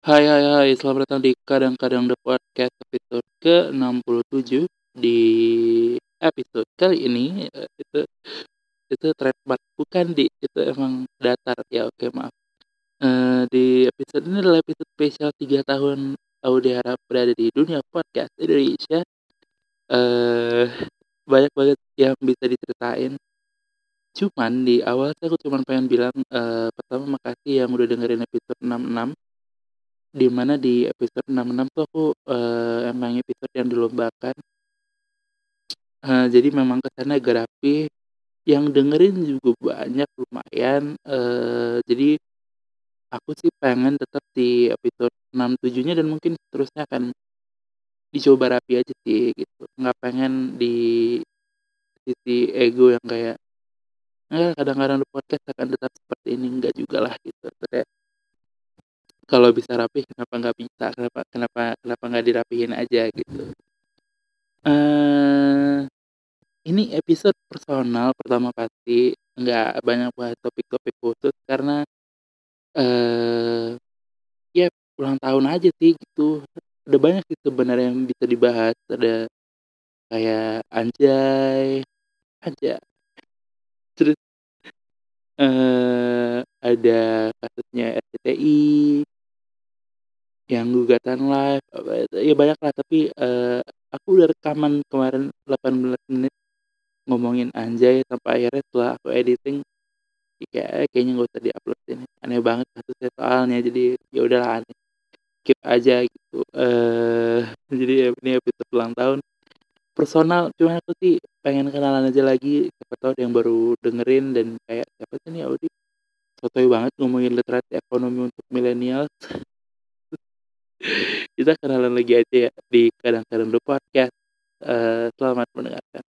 Hai hai hai, selamat datang di Kadang-Kadang The Podcast episode ke-67. Di episode kali ini eh, itu itu trademark bukan di itu emang datar. Ya oke maaf. Eh, di episode ini adalah episode spesial 3 tahun Audi Harap berada di dunia podcast Indonesia. Eh banyak banget yang bisa diceritain. Cuman di awal aku cuma pengen bilang eh, pertama makasih yang udah dengerin episode 66 di mana di episode 66 tuh aku eh, emang episode yang dilombakan. Eh, jadi memang kesannya agak rapi yang dengerin juga banyak lumayan. Eh, jadi aku sih pengen tetap di episode 67 nya dan mungkin seterusnya akan dicoba rapi aja sih gitu. Nggak pengen di sisi ego yang kayak eh, kadang-kadang di podcast akan tetap seperti ini. Enggak juga lah gitu. Kayak kalau bisa rapi kenapa nggak bisa? Kenapa kenapa kenapa nggak dirapihin aja gitu. Eh ini episode personal pertama pasti. Nggak banyak bahas topik-topik khusus karena eh ya ulang tahun aja sih gitu. Ada banyak sih sebenarnya yang bisa dibahas. Ada kayak anjay aja terus eh ada kasusnya RCTI yang gugatan live ya banyak lah tapi eh, aku udah rekaman kemarin 18 menit ngomongin anjay sampai akhirnya setelah aku editing ya kayak kayaknya gak usah diupload ini. Aneh banget kasusnya soalnya jadi ya udahlah aneh. Keep aja gitu. Eh jadi ya ini episode ulang tahun. Personal cuma aku sih pengen kenalan aja lagi. Siapa tahu ada yang baru dengerin dan kayak siapa sih nih Audi? Sotoy banget ngomongin literasi ekonomi untuk milenial kita kenalan lagi aja ya di kadang-kadang the podcast. Eh, selamat mendengarkan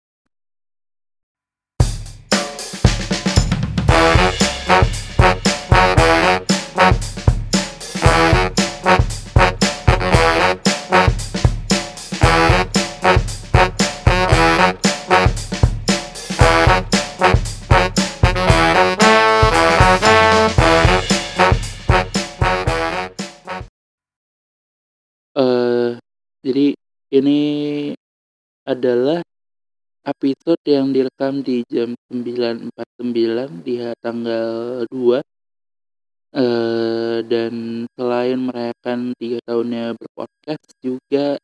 jadi ini adalah episode yang direkam di jam 9.49 di tanggal 2 eh dan selain merayakan tiga tahunnya berpodcast juga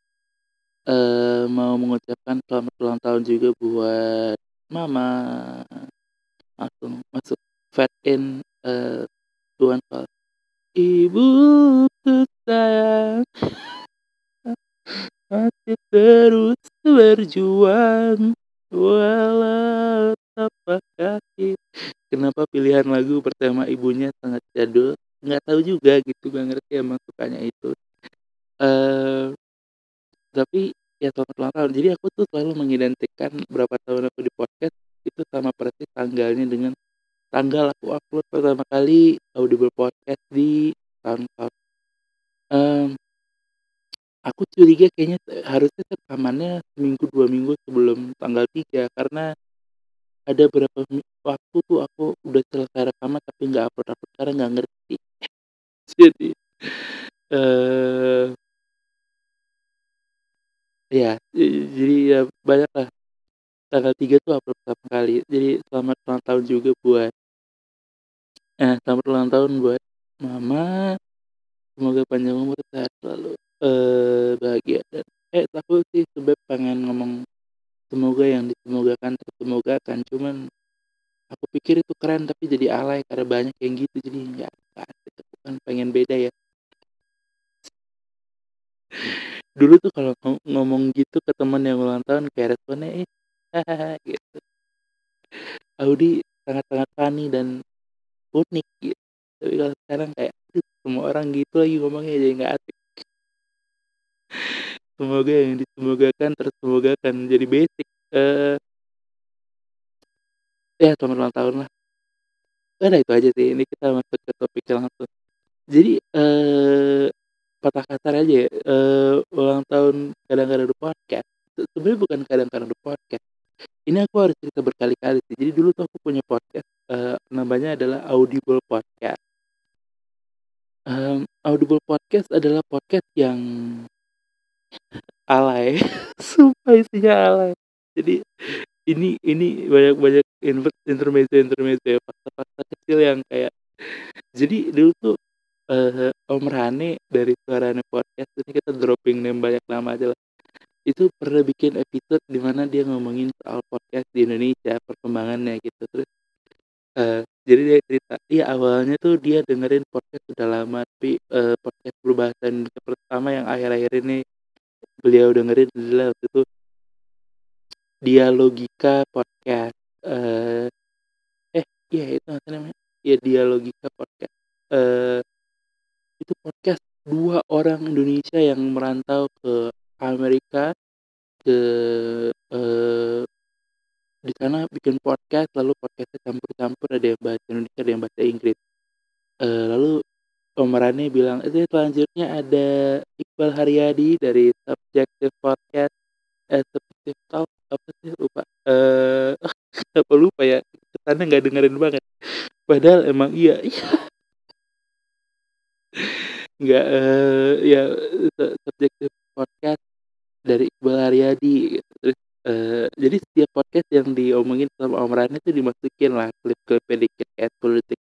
eh mau mengucapkan selamat ulang tahun juga buat mama langsung masuk fat in eh Tuhan Fals. ibu sayang masih terus berjuang walau tapak kaki. Kenapa pilihan lagu pertama ibunya sangat jadul? Nggak tahu juga gitu gak ngerti emang sukanya itu. Eh tapi ya selamat ulang tahun. Jadi aku tuh selalu mengidentikan berapa tahun aku di podcast itu sama persis tanggalnya dengan tanggal aku upload pertama kali audible podcast di SoundCloud. Em, aku curiga kayaknya harusnya rekamannya seminggu dua minggu sebelum tanggal 3 karena ada beberapa mi- waktu tuh aku udah selesai rekaman tapi nggak upload upload karena nggak ngerti. Jadi eh ya jadi ya banyak lah tanggal 3 tuh upload pertama kali. Jadi selamat ulang tahun juga buat eh selamat ulang tahun buat mama. Semoga panjang umur sehat selalu eh bahagia. Dan eh aku sih sebab pengen ngomong semoga yang disemogakan tersemogakan cuman aku pikir itu keren tapi jadi alay karena banyak yang gitu. Jadi nggak aku kan pengen beda ya. Dulu tuh kalau ngom- ngomong gitu ke teman yang ulang tahun kayak responnya eh hahaha gitu. Audi sangat-sangat funny dan unik gitu. Tapi kalau sekarang kayak "Aduh, semua orang gitu lagi ngomongnya jadi nggak asik semoga yang disemogakan tersemogakan. Jadi basic eh ya selamat ulang tahun lah. Udah itu aja sih? Ini kita masuk ke topik langsung. Jadi eh patah kasar aja ya. Eh ulang tahun kadang-kadang di podcast. Se- sebenarnya bukan kadang-kadang di podcast. Ini aku harus cerita berkali-kali sih. Jadi dulu tuh aku punya podcast eh namanya adalah Audible Podcast. Um, Audible Podcast adalah podcast yang alay. Sumpah isinya alay. Jadi ini ini banyak banyak intermezzo intermezzo ya fakta-fakta kecil yang kayak jadi dulu tuh uh, Om Rane dari Suarane Podcast ini kita dropping name banyak nama aja lah. Itu pernah bikin episode di mana dia ngomongin soal podcast di Indonesia perkembangannya gitu terus uh, jadi dia cerita iya awalnya tuh dia dengerin podcast sudah lama tapi uh, podcast berbahasa Indonesia pertama yang akhir-akhir ini beliau dengerin adalah waktu itu dialogika podcast uh, eh iya itu namanya? Ya dialogika podcast uh, itu podcast dua orang Indonesia yang merantau ke Amerika ke uh, di sana bikin podcast lalu podcastnya campur-campur ada yang bahasa Indonesia ada yang bahasa Inggris. Uh, lalu pemerannya bilang itu selanjutnya ada Iqbal Haryadi dari Subjective Podcast eh Subjective Talk apa sih? Lupa. Eh apa lupa ya? Kesannya nggak dengerin banget. Padahal emang iya. Iya nggak uh, ya subjektif podcast dari Iqbal Haryadi. Terus uh, jadi setiap podcast yang diomongin sama Om Rani itu dimasukin lah klip-klip dikit kayak 10 detik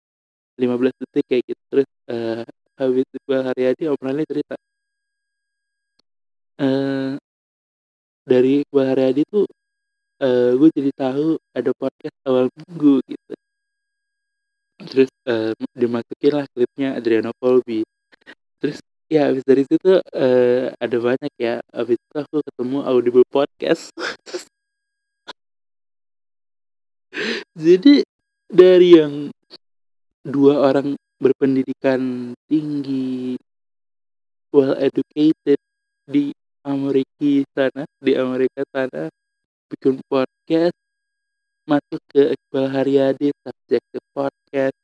15 detik kayak gitu. Terus uh, habis Iqbal Haryadi Om Rani cerita uh, dari Iqbal Haryadi tuh uh, gue jadi tahu ada podcast awal minggu gitu. Terus uh, dimasukin lah klipnya Adriano Colby. Terus ya habis dari situ uh, ada banyak ya. Habis itu aku ketemu audible podcast. Jadi dari yang dua orang berpendidikan tinggi well educated di Amerika sana di Amerika sana bikin podcast masuk ke Iqbal Haryadi ke podcast.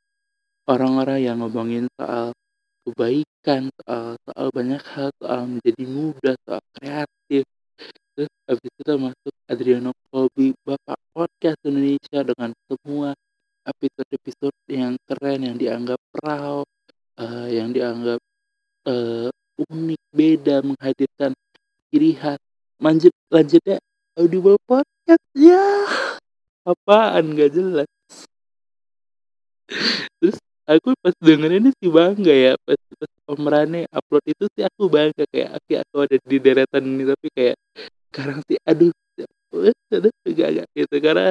Orang-orang yang ngomongin soal kebaikan soal soal banyak hal soal menjadi muda soal kreatif. Terus habis itu masuk Adriano Colby bapak podcast Indonesia dengan semua episode-episode yang keren yang dianggap raw uh, yang dianggap uh, unik beda menghadirkan ciri khas lanjut lanjutnya audible podcast ya. Apaan gak jelas. Terus aku pas dengerin ini sih bangga ya pas, pas Om Rane upload itu sih aku bangga kayak oke aku ada di deretan ini tapi kayak sekarang sih aduh aduh gak gak gitu. Karena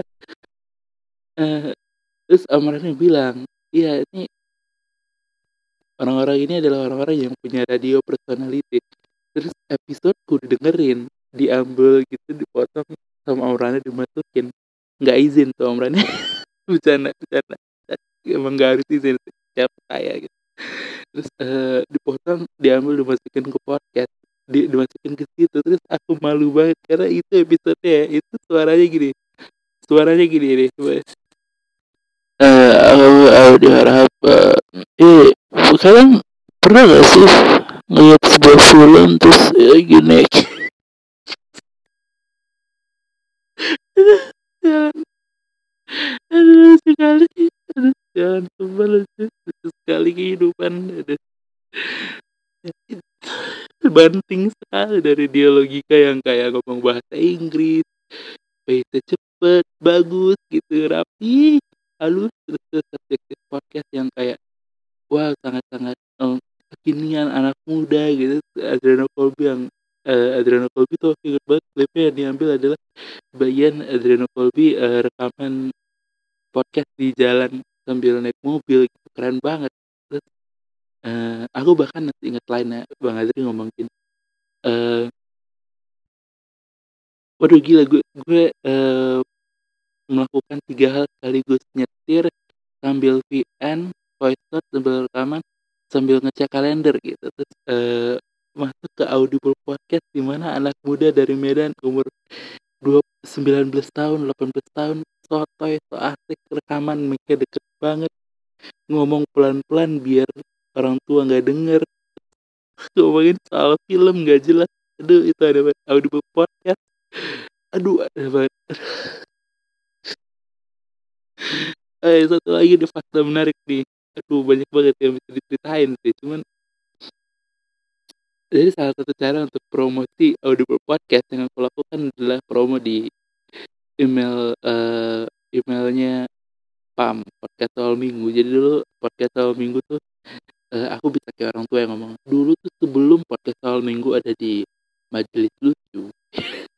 uh, terus Om Rane bilang iya ini orang-orang ini adalah orang-orang yang punya radio personality terus episode ku didengerin diambil gitu dipotong sama Om Rane dimasukin. Nggak izin tuh Om Rane bercanda bercanda. Emang gak harus izin siapa saya gitu. Terus uh, dipotong diambil dimasukin ke podcast. Di, dimasukin ke situ. Terus aku malu banget karena itu episode ya. Itu suaranya gini. Suaranya gini nih mas uh, aku uh, eh sekarang pernah gak sih ngeliat sebuah film terus ya gini aduh sekali. Aduh jangan sebel sekali kehidupan. Aduh. Banting sekali dari dialogika yang kayak ngomong bahasa Inggris. Bahasa cepet bagus gitu rapi halus. Terus subjektif podcast yang kayak wah sangat-sangat um, kekinian anak muda gitu. Adriano Colby yang uh, Adriano Colby tuh inget banget klipnya yang diambil adalah bagian Adriano Colby uh, rekaman podcast di jalan sambil naik mobil gitu. Keren banget. Terus uh, aku bahkan nanti inget lainnya bang Adri ngomong gini uh, waduh gila gue gue uh, melakukan tiga hal sekaligus nyetir sambil VN voice note sambil rekaman sambil ngecek kalender gitu. Terus uh, masuk ke audible podcast di mana anak muda dari Medan umur 19 tahun 18 tahun sotoy so asik rekaman mikir deket banget ngomong pelan-pelan biar orang tua nggak denger. Ngomongin soal film nggak jelas. Aduh itu ada banget. Audio podcast. Aduh ada banget. Eh satu lagi di fakta menarik nih aduh banyak banget yang bisa diceritain sih cuman jadi salah satu cara untuk promosi audio podcast yang aku lakukan adalah promo di email uh, emailnya PAM podcast awal minggu. Jadi dulu podcast awal minggu tuh uh, aku bisa kayak orang tua yang ngomong dulu tuh sebelum podcast awal minggu ada di majelis lucu.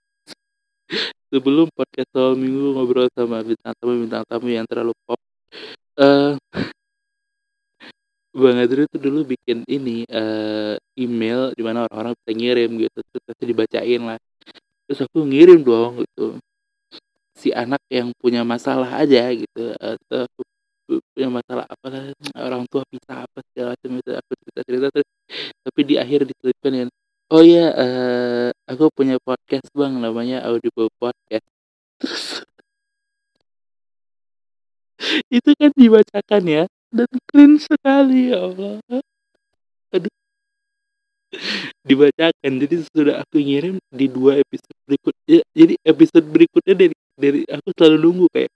Sebelum podcast awal minggu ngobrol sama bintang tamu bintang tamu yang terlalu pop uh, Bang Adri tuh dulu bikin ini uh, email di mana orang-orang bisa ngirim gitu terus dibacain lah. Terus aku ngirim dong gitu. Si anak yang punya masalah aja gitu atau aku punya masalah apa lah orang tua bisa apa segala macam itu aku cerita cerita terus. Tapi di akhir diselipkan ya oh ya uh, aku punya podcast bang namanya audible podcast. Terus itu kan dibacakan ya dan clean sekali ya Allah. Aduh. Dibacakan jadi sudah aku ngirim di dua episode berikutnya jadi episode berikutnya dari dari aku selalu nunggu kayak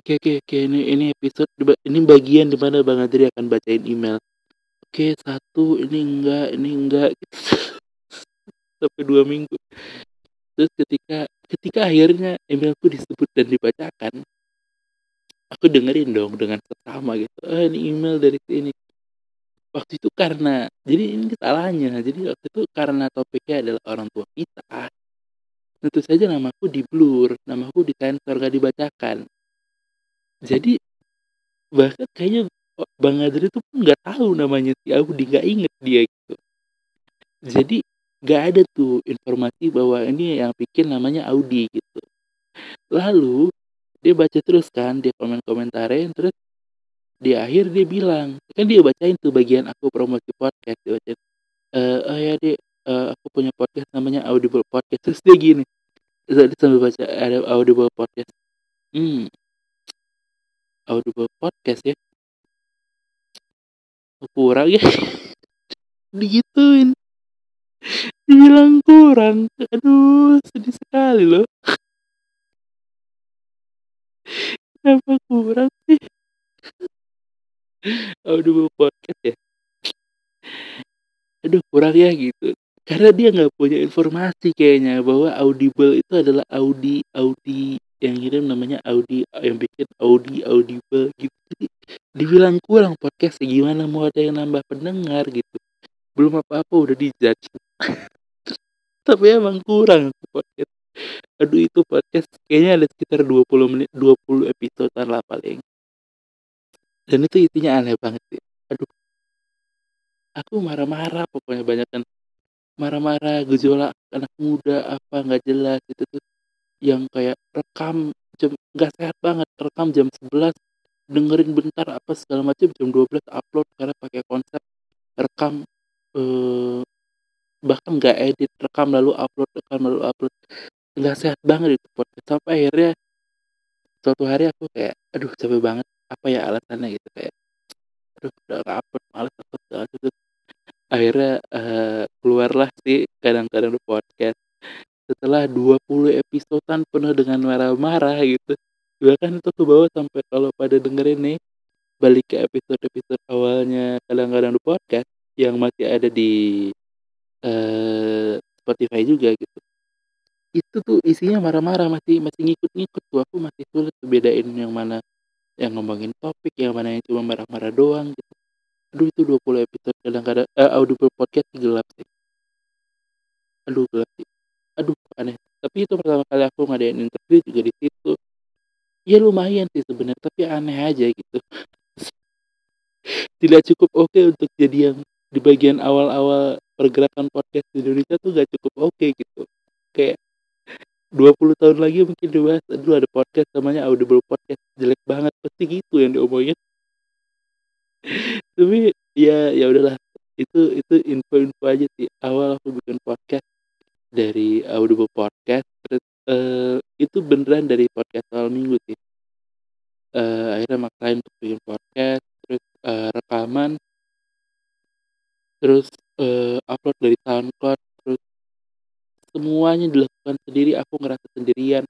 oke oke oke ini ini episode ini bagian di mana bang Adri akan bacain email. Oke satu ini enggak ini enggak. Sampai dua minggu. Terus ketika ketika akhirnya emailku disebut dan dibacakan aku dengerin dong dengan seksama gitu. Ah ini email dari sini. Waktu itu karena jadi ini kesalahannya. Jadi waktu itu karena topiknya adalah orang tua kita. Tentu saja namaku di blur namaku di sensor gak dibacakan. Jadi bahkan kayaknya Bang Adri itu pun nggak tahu namanya si Audi nggak inget dia gitu. Jadi nggak ada tuh informasi bahwa ini yang bikin namanya Audi gitu. Lalu dia baca terus kan dia komen komentarin terus di akhir dia bilang kan dia bacain tuh bagian aku promosi podcast dia bacain e, oh ya dia uh, aku punya podcast namanya Audible Podcast. Terus dia gini dia sambil baca ada Audible Podcast. Hmm. Audible Podcast ya? Kurang ya? Digituin. Dibilang kurang. Aduh sedih sekali loh Kenapa kurang sih? Audible podcast ya? Aduh kurang ya gitu. Karena dia nggak punya informasi kayaknya bahwa Audible itu adalah Audi Audi yang kirim namanya Audi yang bikin Audi Audible gitu. Dibilang kurang podcast gimana mau ada yang nambah pendengar gitu. Belum apa-apa udah dijudge. Tapi emang kurang podcast aduh itu podcast kayaknya ada sekitar 20 menit 20 episode lah paling. Dan itu isinya aneh banget sih. Aduh. Aku marah-marah pokoknya banyak kan. Marah-marah gejolak anak muda apa nggak jelas itu tuh yang kayak rekam jam nggak sehat banget rekam jam 11 dengerin bentar apa segala macam jam 12 upload karena pakai konsep rekam eh, bahkan nggak edit rekam lalu upload rekam lalu upload nggak sehat banget itu podcast sampai akhirnya suatu hari aku kayak aduh capek banget. Apa ya alasannya? Gitu kayak aduh udah rapet malas apa segala itu akhirnya uh, keluarlah sih kadang-kadang di podcast. Setelah 20 episodean penuh dengan marah-marah gitu bahkan itu ke bawah sampai kalau pada dengerin nih balik ke episode-episode awalnya kadang-kadang di podcast yang masih ada di uh, Spotify juga gitu itu tuh isinya marah-marah masih masih ngikut-ngikut tuh. Aku masih sulit bedain yang mana yang ngomongin topik yang mana yang cuma marah-marah doang gitu. Aduh itu 20 episode kadang-kadang uh, audio podcast gelap sih. Aduh gelap sih. Aduh aneh. Tapi itu pertama kali aku ngadain interview juga di situ. Ya lumayan sih sebenarnya tapi aneh aja gitu. Tidak cukup oke okay untuk jadi yang di bagian awal-awal pergerakan podcast di Indonesia tuh gak cukup oke okay gitu. Kayak 20 tahun lagi mungkin dibahas. Dulu ada podcast namanya Audible Podcast. Jelek banget pasti gitu yang diomongin. Tapi ya ya udahlah. Itu itu info-info aja sih. Awal aku bikin podcast dari Audible Podcast. Terus uh, itu beneran dari podcast awal minggu sih. Uh, akhirnya maksain untuk bikin podcast terus uh, rekaman. Terus uh, upload dari SoundCloud semuanya dilakukan sendiri aku ngerasa sendirian.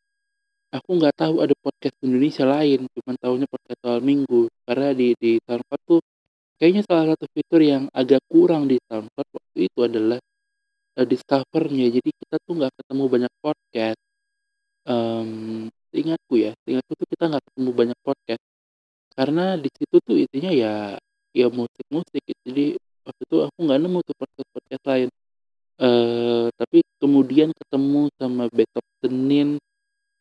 Aku nggak tahu ada podcast Indonesia lain cuman tahunya podcast awal minggu. Karena di di SoundCloud tuh kayaknya salah satu fitur yang agak kurang di SoundCloud waktu itu adalah uh, discovernya. Jadi kita tuh nggak ketemu banyak podcast. Um, ingatku ya ingatku tuh kita nggak ketemu banyak podcast. Karena di situ tuh intinya ya ya musik-musik. Gitu. jadi waktu itu aku nggak nemu tuh podcast podcast lain uh, tapi kemudian ketemu sama Besok Senin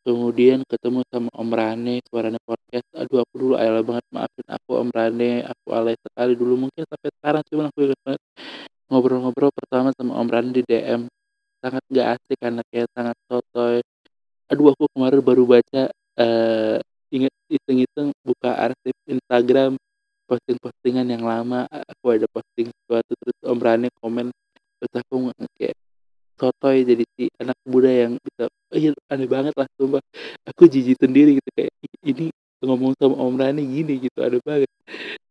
kemudian ketemu sama Om Rane suaranya podcast. Aduh aku dulu ayah banget maafin aku Om Rane. Aku alay sekali dulu mungkin sampai sekarang cuma aku ingat banget. Ngobrol-ngobrol pertama sama Om Rane di DM sangat gak asik anaknya sangat sotoy. Aduh aku kemarin baru baca uh, inget iseng-iseng buka arsip Instagram posting-postingan yang lama. Aku ada posting sesuatu terus Om Rane komen terus aku kayak sotoy jadi si anak muda yang bisa oh iya aneh banget lah sumpah. Aku jijik sendiri gitu kayak ini ngomong sama Om Rani gini gitu aneh banget.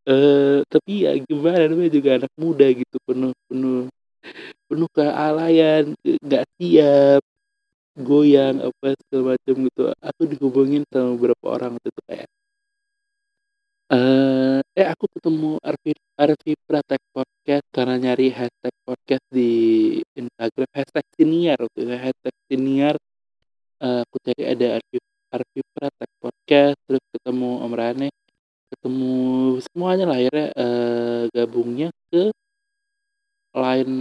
Uh, tapi ya gimana namanya juga anak muda gitu penuh penuh penuh kealayan nggak siap goyang apa segala macam gitu. Aku dihubungin sama beberapa orang itu kayak uh, eh aku ketemu Arfi Arfi Pratek podcast karena nyari hashtag podcast di Instagram. Hashtag senior waktu itu. Hashtag senior. Uh, aku cari ada Arfi Arfi Pratek podcast terus ketemu Om Rane. Ketemu semuanya lah akhirnya uh, gabungnya ke Line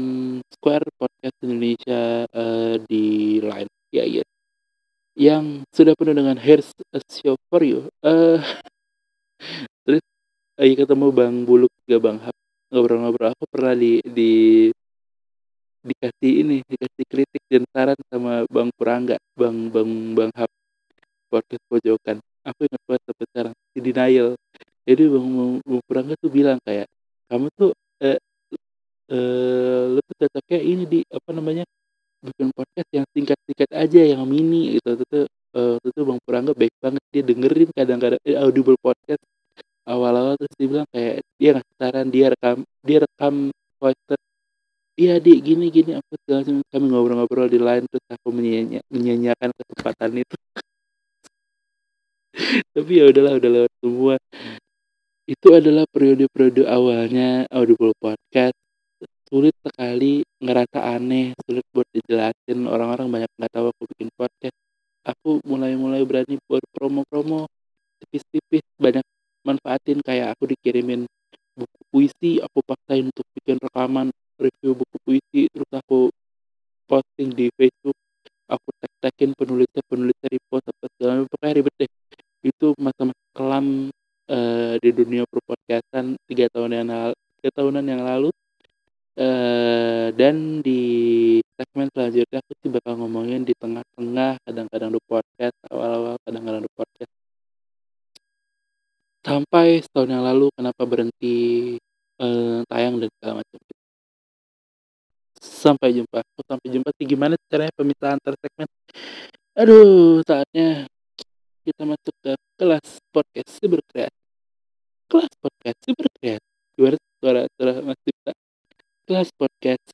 Square Podcast Indonesia uh, di Line. Ya iya yang sudah penuh dengan Here's a Show for You. Uh, lagi ketemu Bang Buluk juga Bang Hap. Ngobrol-ngobrol aku pernah di di dikasih ini dikasih kritik dan saran sama Bang Purangga Bang Bang Bang Hap. Podcast pojokan. Aku ingat banget sampai sekarang di denial. Jadi Bang, Bang Purangga tuh bilang kayak kamu tuh eh, eh, lu tuh cocoknya ini di apa namanya bikin podcast yang singkat-singkat aja yang mini gitu. Itu uh, itu bang Purangga baik banget dia dengerin kadang-kadang eh, audible podcast awal-awal terus dia bilang kayak dia ngasih saran dia rekam dia rekam voice iya di gini gini apa segala kami ngobrol-ngobrol di lain terus aku menyanyi menyanyikan kesempatan itu. Tapi ya udahlah udah lewat semua. Itu adalah periode-periode awalnya audible podcast. Sulit sekali ngerasa aneh sulit buat dijelasin. Orang-orang banyak nggak tahu aku bikin podcast. Aku mulai-mulai berani buat promo-promo tipis-tipis banyak manfaatin kayak aku dikirimin buku puisi aku paksain untuk bikin rekaman review buku puisi terus aku posting di Facebook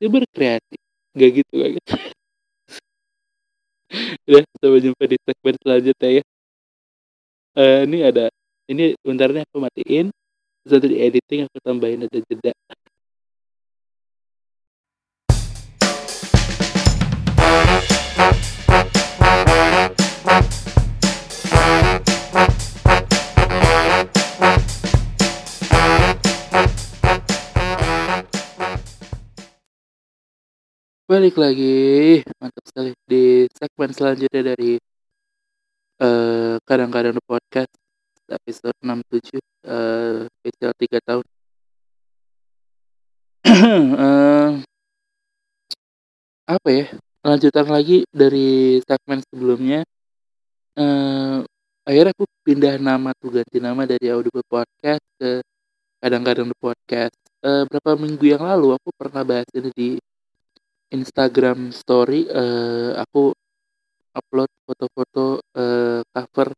podcast berkreasi gak gitu gak gitu. Udah sampai jumpa di segmen selanjutnya ya. Uh, ini ada ini bentar nih aku matiin. Terus di editing aku tambahin ada jeda balik lagi. Mantap sekali. Di segmen selanjutnya dari uh, kadang-kadang the podcast episode 67 uh, spesial 3 tahun. Uh, apa ya? Lanjutan lagi dari segmen sebelumnya. Uh, akhirnya aku pindah nama tuh ganti nama dari Audible Podcast ke kadang-kadang the podcast. Uh, berapa minggu yang lalu aku pernah bahas ini di Instagram story uh, aku upload foto-foto uh, cover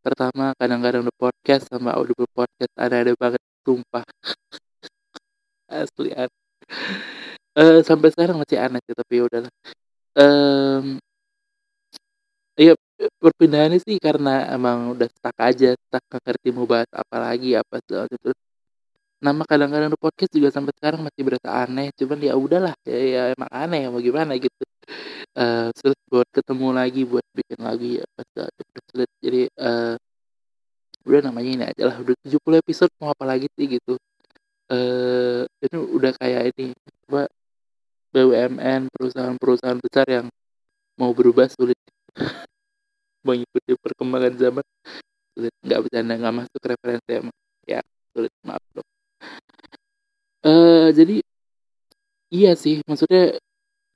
pertama kadang-kadang the podcast sama audible podcast. Ada-ada banget sumpah. Asli aneh uh, sampai sekarang masih aneh sih tapi ya udahlah. Um, iya perpindahannya sih karena emang udah stuck aja stuck ngerti mau bahas apa lagi apa segala terus nama kadang-kadang podcast juga sampai sekarang masih berasa aneh cuman ya udahlah ya, ya emang aneh mau gimana gitu. Uh, terus buat ketemu lagi buat bikin lagi apa segala macam jadi uh, udah namanya ini aja lah udah 70 episode mau apa lagi sih gitu. Eh uh, ini udah kayak ini coba BUMN perusahaan-perusahaan besar yang mau berubah sulit. Mengikuti perkembangan zaman sulit. Nggak bercanda nggak masuk referensi emang. Ya sulit maaf dong uh, jadi iya sih maksudnya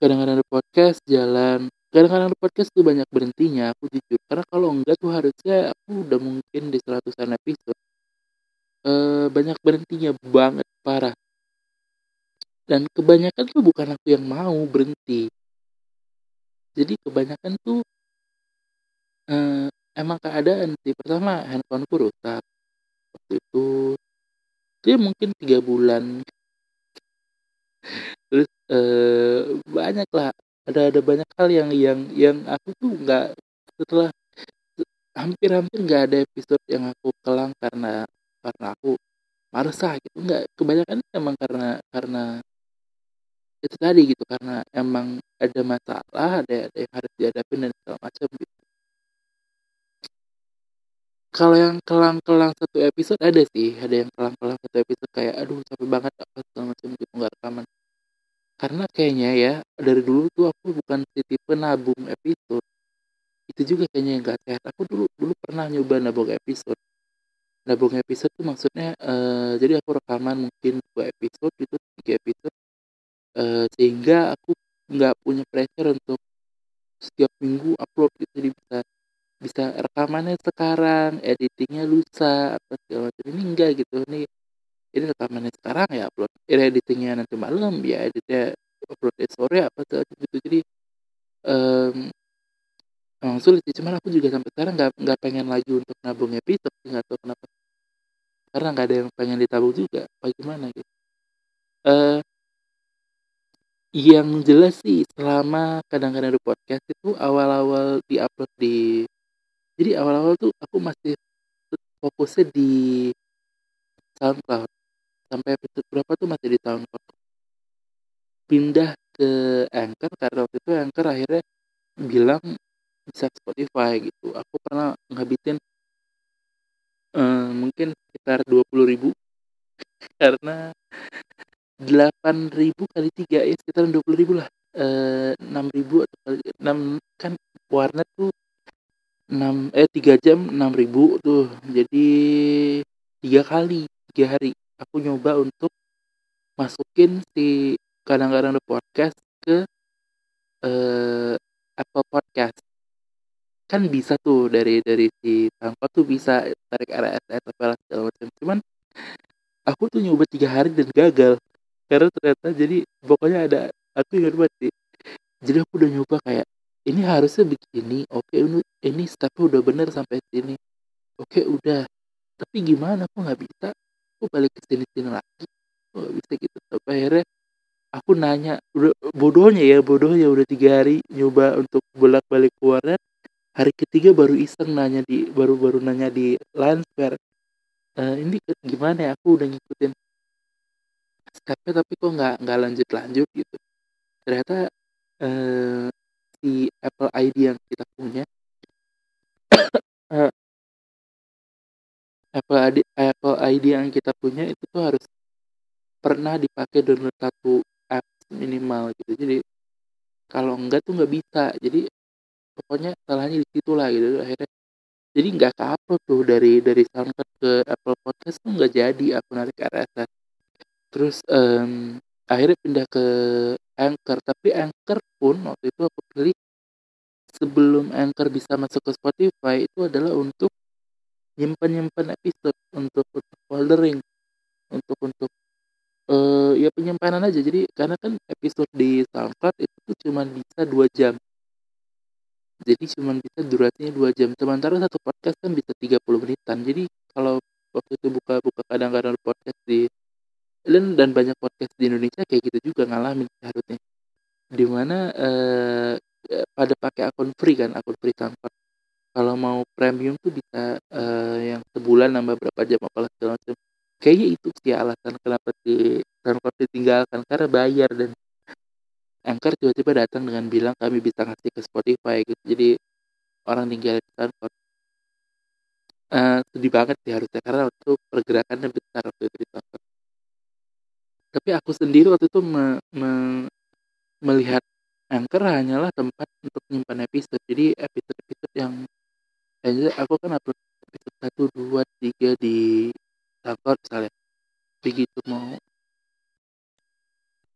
kadang-kadang ada podcast jalan. Kadang-kadang ada podcast tuh banyak berhentinya aku jujur. Karena kalau enggak tuh harusnya aku udah mungkin di seratusan episode uh, banyak berhentinya banget parah. Dan kebanyakan tuh bukan aku yang mau berhenti. Jadi kebanyakan tuh uh, emang keadaan sih. Pertama handphoneku rusak waktu itu dia mungkin tiga bulan. Terus uh, banyak lah ada ada banyak hal yang yang yang aku tuh nggak setelah hampir-hampir nggak ada episode yang aku kelang karena karena aku marah gitu. Nggak kebanyakan emang karena karena itu tadi gitu. Karena emang ada masalah ada ada yang harus dihadapi dan segala macam gitu kalau yang kelang-kelang satu episode ada sih ada yang kelang-kelang satu episode kayak aduh capek banget apa segala macam gitu nggak rekaman. Karena kayaknya ya dari dulu tuh aku bukan tipe nabung episode. Itu juga kayaknya yang gak sehat. Aku dulu dulu pernah nyoba nabung episode. Nabung episode tuh maksudnya uh, jadi aku rekaman mungkin dua episode itu tiga episode uh, sehingga aku nggak punya pressure untuk setiap minggu upload gitu jadi bisa bisa rekamannya sekarang editingnya lusa apa segala macam. Ini enggak gitu. Ini ini rekamannya sekarang ya upload ini editingnya nanti malam ya editnya upload sore apa segala gitu. Jadi um, emang sulit sih. Cuman aku juga sampai sekarang nggak nggak pengen lagi untuk nabung episode nggak tahu kenapa. Karena nggak ada yang pengen ditabung juga bagaimana gitu. Uh, yang jelas sih selama kadang-kadang ada podcast itu awal-awal diupload di jadi awal-awal tuh aku masih fokusnya di SoundCloud. Sampai episode berapa tuh masih di SoundCloud. Pindah ke Anchor karena waktu itu Anchor akhirnya bilang bisa Spotify gitu. Aku pernah ngabisin uh, mungkin sekitar dua puluh ribu. Karena delapan ribu kali tiga ya sekitar dua puluh ribu lah. Eh, enam ribu atau enam kan warnet tuh 6 eh 3 jam 6.000 tuh. Jadi tiga kali, tiga hari aku nyoba untuk masukin si kadang-kadang ada podcast ke eh, Apple Podcast. Kan bisa tuh dari dari si SoundCloud tuh bisa tarik RSS atau segala macam. Cuman aku tuh nyoba tiga hari dan gagal karena ternyata jadi pokoknya ada aku ingat banget sih jadi aku udah nyoba kayak ini harusnya begini oke ini ini stepnya udah bener sampai sini. Oke udah. Tapi gimana? Aku nggak bisa. Aku balik ke sini sini lagi. Aku gak bisa gitu. Sampai akhirnya aku nanya udah bodohnya ya bodohnya. Udah tiga hari nyoba untuk bolak balik keluarnya. Hari ketiga baru iseng nanya di baru baru nanya di Landsper e, ini gimana ya? Aku udah ngikutin stepnya tapi kok nggak nggak lanjut lanjut gitu. Ternyata eh, si Apple ID yang kita punya. Uh, Apple ID Apple ID yang kita punya itu tuh harus pernah dipakai download satu apps minimal gitu. Jadi kalau enggak tuh nggak bisa. Jadi pokoknya salahnya di situ lah gitu. Akhirnya jadi nggak ke tuh dari dari SoundCloud ke Apple Podcast tuh nggak jadi aku narik RSS terus um, akhirnya pindah ke Anchor. Tapi Anchor pun waktu itu aku pilih sebelum Anchor bisa masuk ke Spotify itu adalah untuk nyimpan-nyimpan episode untuk untuk foldering untuk untuk uh, ya penyimpanan aja. Jadi karena kan episode di SoundCloud itu tuh cuma bisa dua jam. Jadi cuma bisa durasinya dua jam. Sementara satu podcast kan bisa 30 menitan. Jadi kalau waktu itu buka buka kadang-kadang podcast di dan dan banyak podcast di Indonesia kayak gitu juga ngalamin harusnya. Di mana uh, pada pakai akun free kan akun free SoundCloud kalau mau premium tuh bisa uh, yang sebulan nambah berapa jam apalah segala macam. Kayaknya itu sih alasan kenapa di SoundCloud ditinggalkan karena bayar dan Anchor tiba-tiba datang dengan bilang kami bisa ngasih ke Spotify gitu. Jadi orang tinggal di SoundCloud uh, sedih banget sih harusnya karena waktu pergerakannya besar waktu itu di SoundCloud tapi aku sendiri waktu itu me, me, melihat Anchor hanyalah tempat untuk menyimpan episode. Jadi episode-episode yang aku kan upload episode satu dua tiga di SoundCloud misalnya. Begitu mau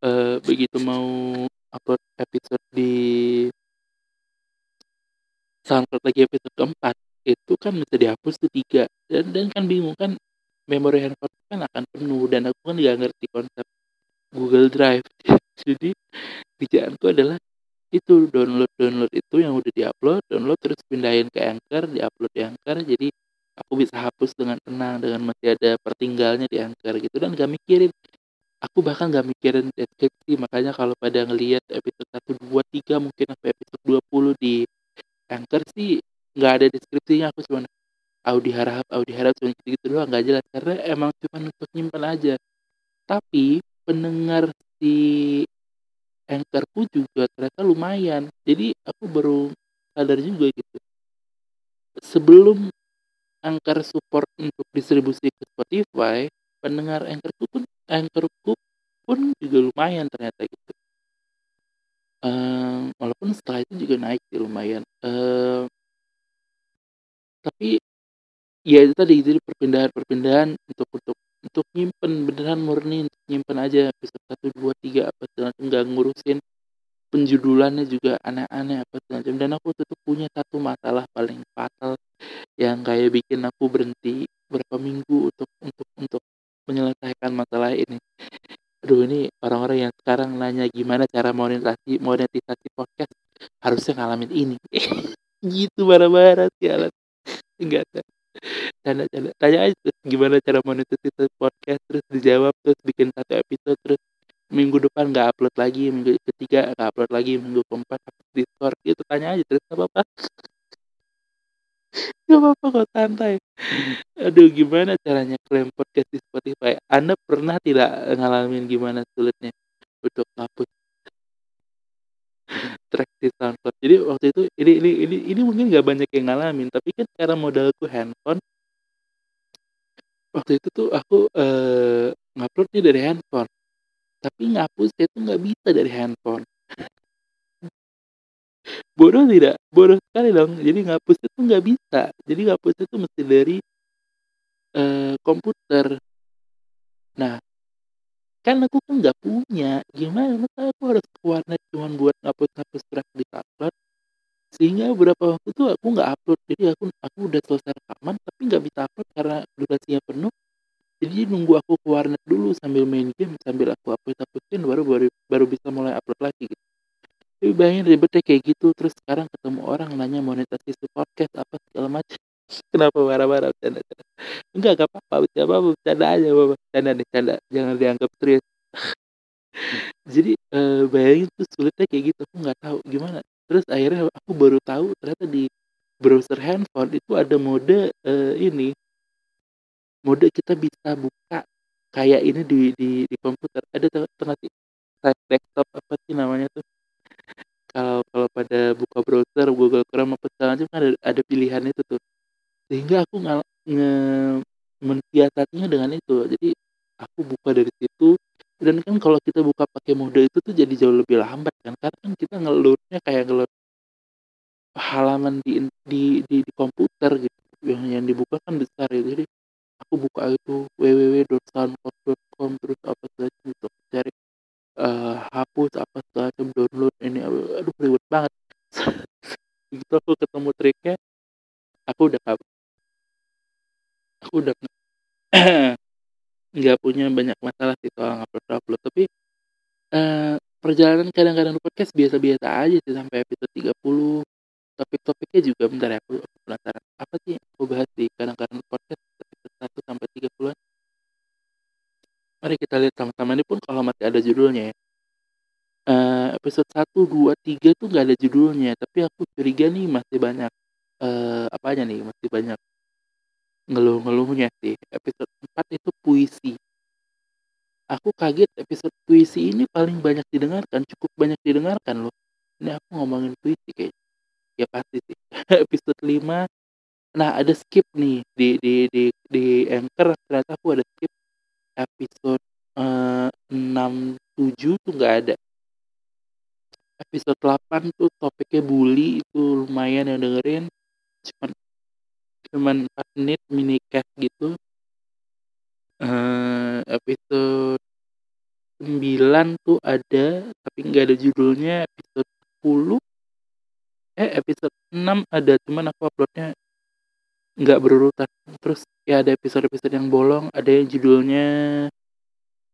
uh, begitu mau upload episode di SoundCloud lagi episode keempat itu kan bisa dihapus tuh tiga. Dan dan kan bingung kan memori handphone kan akan penuh dan aku kan nggak ngerti konsep Google Drive. Jadi kerjaanku adalah itu download download itu yang udah diupload download terus pindahin ke Anchor diupload di Anchor. Jadi aku bisa hapus dengan tenang dengan masih ada pertinggalnya di Anchor gitu dan gak mikirin. Aku bahkan gak mikirin deskripsi makanya kalau pada ngelihat episode 1, 2, 3 mungkin sampai episode 20 di Anchor sih nggak ada deskripsinya aku cuma Audi harap Audi harap cuma gitu, gitu doang nggak jelas. Karena emang cuma untuk nyimpan aja. Tapi pendengar si Anchorku juga ternyata lumayan. Jadi aku baru sadar juga gitu. Sebelum Anchor support untuk distribusi ke Spotify pendengar Anchorku pun Anchorku pun juga lumayan ternyata gitu. Uh, walaupun setelah itu juga naik sih lumayan. Uh, tapi ya itu tadi. Jadi perpindahan-perpindahan untuk untuk untuk nyimpen beneran murni untuk nyimpen aja episode satu dua tiga apa segala nggak ngurusin penjudulannya juga aneh-aneh apa segala dan aku tetap punya satu masalah paling fatal yang kayak bikin aku berhenti berapa minggu untuk untuk untuk menyelesaikan masalah ini. Aduh ini orang-orang yang sekarang nanya gimana cara monetisasi monetisasi podcast harusnya ngalamin ini. Gitu bara-bara sialan. Enggak ada tanya tanya tanya aja terus gimana cara monetisasi podcast terus dijawab terus bikin satu episode terus minggu depan nggak upload lagi minggu ketiga nggak upload lagi minggu keempat upload discord itu tanya aja terus apa apa Gak apa-apa kok santai. Aduh gimana caranya klaim podcast di Spotify? Anda pernah tidak ngalamin gimana sulitnya untuk ngapus track di SoundCloud? Jadi waktu itu ini ini ini ini mungkin gak banyak yang ngalamin, tapi kan cara modalku handphone waktu itu tuh aku eh, nguploadnya dari handphone, tapi ngapusnya tuh nggak bisa dari handphone. Bodoh tidak? Bodoh sekali dong. Jadi ngapus itu nggak bisa. Jadi ngapus itu mesti dari uh, komputer. Nah kan aku kan nggak punya. Gimana? Masa aku harus ke warnet cuma buat ngapus ngapus track di tablet sehingga beberapa waktu tuh aku nggak upload jadi aku aku udah selesai rekaman tapi nggak bisa upload karena durasinya penuh. Jadi nunggu aku ke warnet dulu sambil main game sambil aku upload uploadin baru baru baru bisa mulai upload lagi gitu. Tapi bayangin ribetnya kayak gitu terus sekarang ketemu orang nanya monetisasi podcast apa segala macam. Kenapa marah-marah bercanda bercanda? Enggak gak apa-apa bercanda apa bercanda aja bapak bercanda nih bercanda. Jangan dianggap serius. Jadi uh, bayangin tuh sulitnya kayak gitu aku nggak tahu gimana terus akhirnya aku baru tahu ternyata di browser handphone itu ada mode uh, ini. Mode kita bisa buka kayak ini di di, di komputer. Ada tengah desktop apa sih namanya tuh? Kalau kalau pada buka browser Google Chrome apa segala macam kan ada, ada pilihan itu tuh. Sehingga aku nggak nge mensiasatinya dengan itu. Jadi aku buka dari situ dan kan kalau kita buka pakai mode itu tuh jadi jauh lebih lambat kan karena kan kita ngelurnya kayak ngelur halaman di di di, di komputer gitu. Yang yang dibuka kan besar ya jadi aku buka itu www.soundcloud.com terus apa saja untuk cari uh, hapus apa macam download ini aduh ribet banget. Gitu aku ketemu triknya aku udah aku udah nggak punya banyak masalah sih soal upload upload tapi uh, perjalanan kadang-kadang podcast biasa-biasa aja sih sampai episode 30 topik-topiknya juga bentar ya aku, aku penasaran. Apa sih aku bahas di kadang-kadang podcast episode 1 sampai 30 an Mari kita lihat sama-sama. Ini pun kalau masih ada judulnya ya. Uh, episode 1, 2, 3 tuh gak ada judulnya, tapi aku curiga nih masih banyak uh, apanya nih, masih banyak ngeluh-ngeluhnya sih. Episode 4 itu puisi. Aku kaget episode puisi ini paling banyak didengarkan, cukup banyak didengarkan loh. Ini aku ngomongin puisi kayak Ya pasti sih. episode 5 nah ada skip nih di di di di Anchor ternyata aku ada skip episode uh, 6 7 tuh nggak ada. Episode 8 tuh topiknya bully itu lumayan yang dengerin. Cuman cuman 4 menit mini cast gitu. Uh, episode 9 tuh ada tapi nggak ada judulnya episode 10 eh episode 6 ada cuman aku uploadnya nggak berurutan. Terus ya ada episode-episode yang bolong ada yang judulnya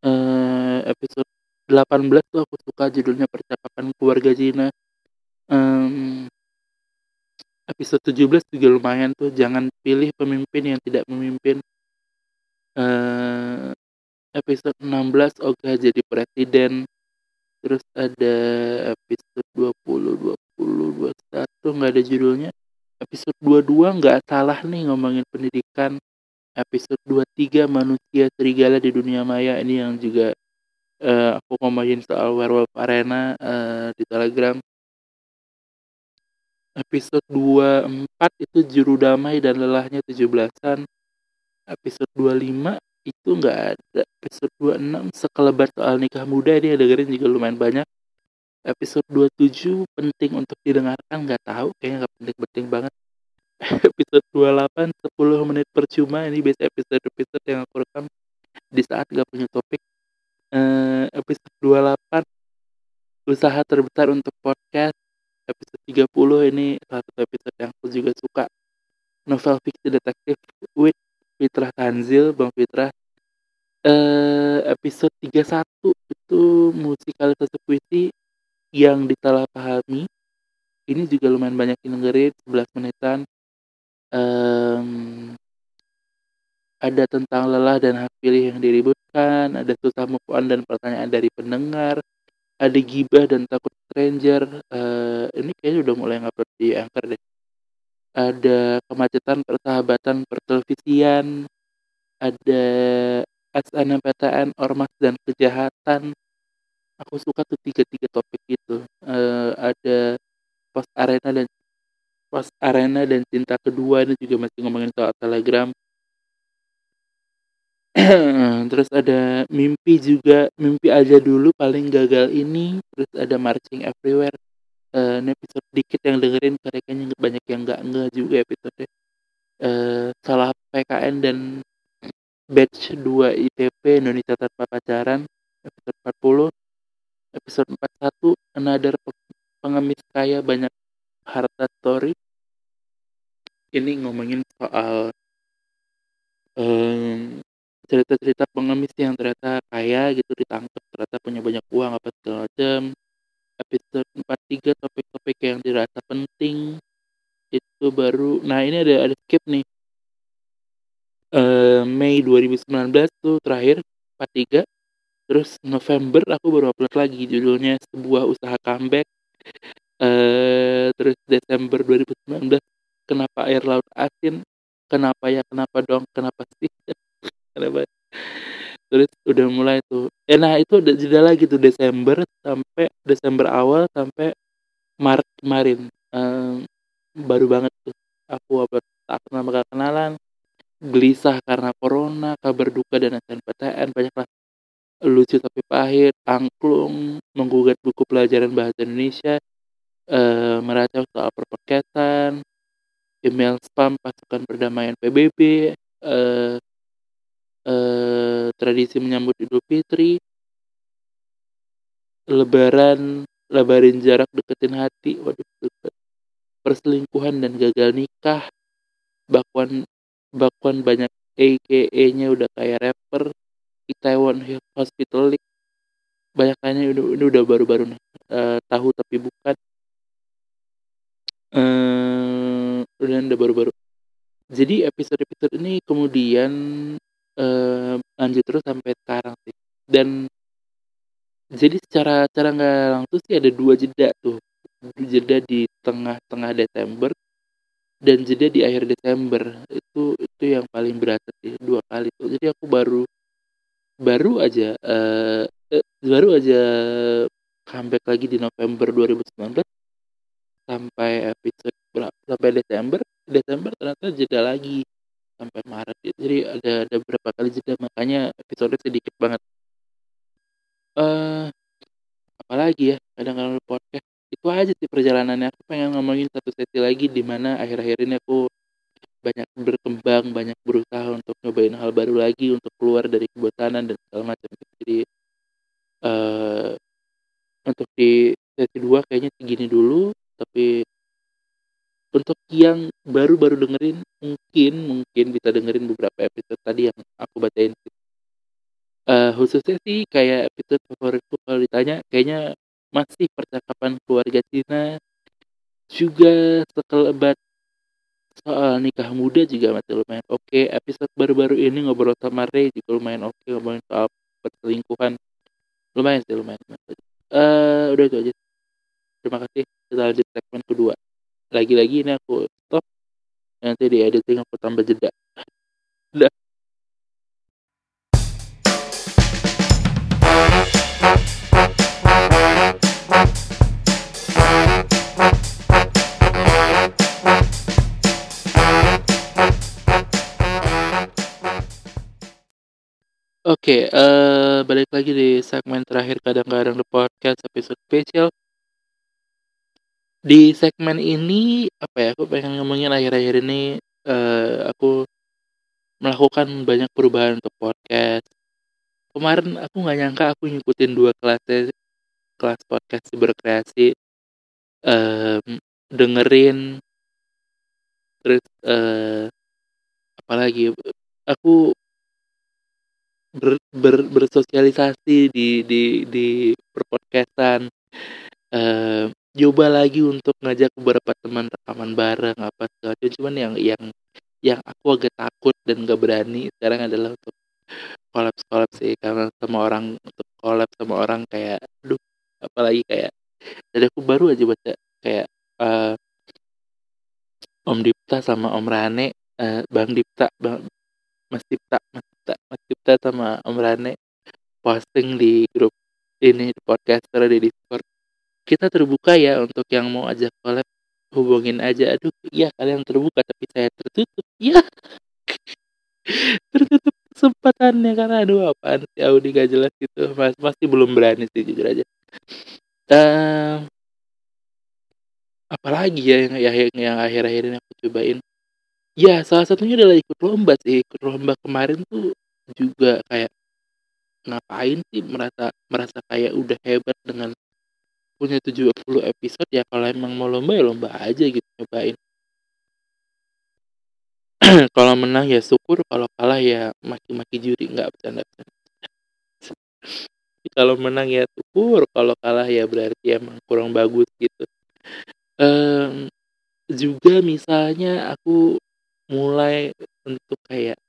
uh, episode 18 tuh aku suka judulnya percakapan keluarga Cina. Um, episode 17 juga lumayan tuh jangan pilih pemimpin yang tidak memimpin. Uh, episode 16 Oga jadi presiden. Terus ada episode 20 20 21 nggak ada judulnya. Episode 22 nggak salah nih ngomongin pendidikan. Episode 23 manusia serigala di dunia maya. Ini yang juga uh, aku ngomongin soal werewolf arena uh, di telegram episode 24 itu juru damai dan lelahnya 17-an episode 25 itu nggak ada. Episode 26 sekelebat soal nikah muda ini dengerin juga lumayan banyak. Episode 27 penting untuk didengarkan nggak tahu kayaknya nggak penting-penting banget. Episode 28 10 menit percuma ini biasa episode-episode yang aku rekam di saat gak punya topik. Uh, episode 28 usaha terbesar untuk podcast 30 ini satu episode yang aku juga suka. Novel fiksi detektif with Fitra Tanzil Bang Fitra uh, episode 31 itu musikalisasi puisi yang pahami ini juga lumayan banyak yang dengerin 11 menitan. Ada tentang lelah dan hak pilih yang diributkan, ada susah move dan pertanyaan dari pendengar, ada gibah dan takut stranger. Udah mulai ngupload di Anchor deh. Ada kemacetan persahabatan pertelevisian, ada SNMPTN, ormas dan kejahatan. Aku suka tuh tiga-tiga topik itu. Uh, ada post arena dan pas arena dan cinta kedua ini juga masih ngomongin soal telegram terus ada mimpi juga mimpi aja dulu paling gagal ini terus ada marching everywhere ini episode dikit yang dengerin kayaknya banyak yang nggak nggak juga episode uh, salah PKN dan batch 2 ITP Indonesia tanpa pacaran episode 40 episode 41 another pengemis kaya banyak harta story. Ini ngomongin soal um, cerita-cerita pengemis yang ternyata kaya gitu ditangkap ternyata punya banyak uang apa segala macam episode 43 topik-topik yang dirasa penting itu baru. Nah ini ada ada skip nih. Uh, Mei 2019 tuh terakhir 43 terus November aku baru upload lagi judulnya sebuah usaha comeback. Uh, terus Desember 2019 kenapa air laut asin? Kenapa ya kenapa dong? Kenapa sih? Kenapa terus udah mulai tuh. Eh nah itu udah jeda lagi tuh Desember sampai Desember awal sampai Maret kemarin. Um, baru banget tuh. Aku apa tak pernah kenalan gelisah karena corona kabar duka dan SNPTN banyak lah lucu tapi pahit angklung menggugat buku pelajaran bahasa Indonesia uh, meracau soal perpeketan email spam pasukan perdamaian PBB, eh, eh, tradisi menyambut Idul Fitri, Lebaran, lebarin jarak deketin hati, waduh deket. perselingkuhan dan gagal nikah, bakwan bakwan banyak AKA-nya udah kayak rapper, Itaewon Hospital League, banyak lainnya udah udah, udah baru-baru uh, tahu tapi bukan. Uh, dan udah baru-baru jadi episode-episode ini kemudian uh, lanjut terus sampai sekarang sih. Dan jadi secara cara nggak langsung sih ada dua jeda tuh. Jeda di tengah-tengah Desember dan jeda di akhir Desember. Itu itu yang paling berasa sih dua kali tuh. Jadi aku baru baru aja uh, baru aja comeback lagi di November 2019 sampai episode berapa sampai Desember. Desember ternyata jeda lagi sampai Maret jadi ada ada beberapa kali jeda makanya episode sedikit banget. Eh uh, apalagi ya kadang-kadang podcast itu aja sih perjalanannya. Aku pengen ngomongin satu sesi lagi di mana akhir-akhir ini aku banyak berkembang banyak berusaha untuk nyobain hal baru lagi untuk keluar dari kebosanan dan segala macam. Jadi uh, untuk di sesi dua kayaknya segini dulu. Tapi untuk yang baru-baru dengerin mungkin mungkin bisa dengerin beberapa episode tadi yang aku bacain. Uh, khususnya sih kayak episode favoritku kalau ditanya kayaknya masih percakapan keluarga Cina juga sekelebat soal nikah muda juga masih lumayan oke. Okay. episode baru-baru ini ngobrol sama Ray juga lumayan oke okay. ngomongin soal perselingkuhan. Lumayan sih lumayan. Uh, udah itu aja. Terima kasih. Kita lanjut segmen kedua lagi-lagi ini aku stop nanti di editing aku tambah jeda Oke, uh, balik lagi di segmen terakhir kadang-kadang the podcast episode spesial. Di segmen ini apa ya? Aku pengen ngomongin akhir-akhir ini uh, aku melakukan banyak perubahan untuk podcast. Kemarin aku nggak nyangka aku ngikutin dua kelas kelas podcast berkreasi, um, dengerin terus uh, apalagi aku ber, ber, bersosialisasi di di di perpodcastan uh, coba lagi untuk ngajak beberapa teman rekaman bareng apa segala cuman yang yang yang aku agak takut dan gak berani sekarang adalah untuk collab collab sih. Karena sama orang untuk collab sama orang kayak aduh apalagi kayak jadi aku baru aja baca kayak uh, Om Dipta sama Om Rane uh, Bang Dipta Bang Mas Dipta Mas Dipta Mas Dipta sama Om Rane posting di grup ini di podcaster di Discord kita terbuka ya untuk yang mau ajak collab hubungin aja. Aduh iya kalian terbuka tapi saya tertutup. Ya tertutup kesempatannya karena aduh apaan sih Audi gak jelas gitu. Mas masih belum berani sih jujur aja. Uh, apalagi ya yang yang, yang akhir-akhir ini aku cobain. Ya, salah satunya adalah ikut lomba sih. Ikut lomba kemarin tuh juga kayak ngapain sih merasa merasa kayak udah hebat dengan punya 70 episode ya kalau emang mau lomba ya lomba aja gitu nyobain. kalau menang ya syukur, kalau kalah ya maki-maki juri nggak bercanda. kalau menang ya syukur, kalau kalah ya berarti emang kurang bagus gitu. Um, juga misalnya aku mulai untuk kayak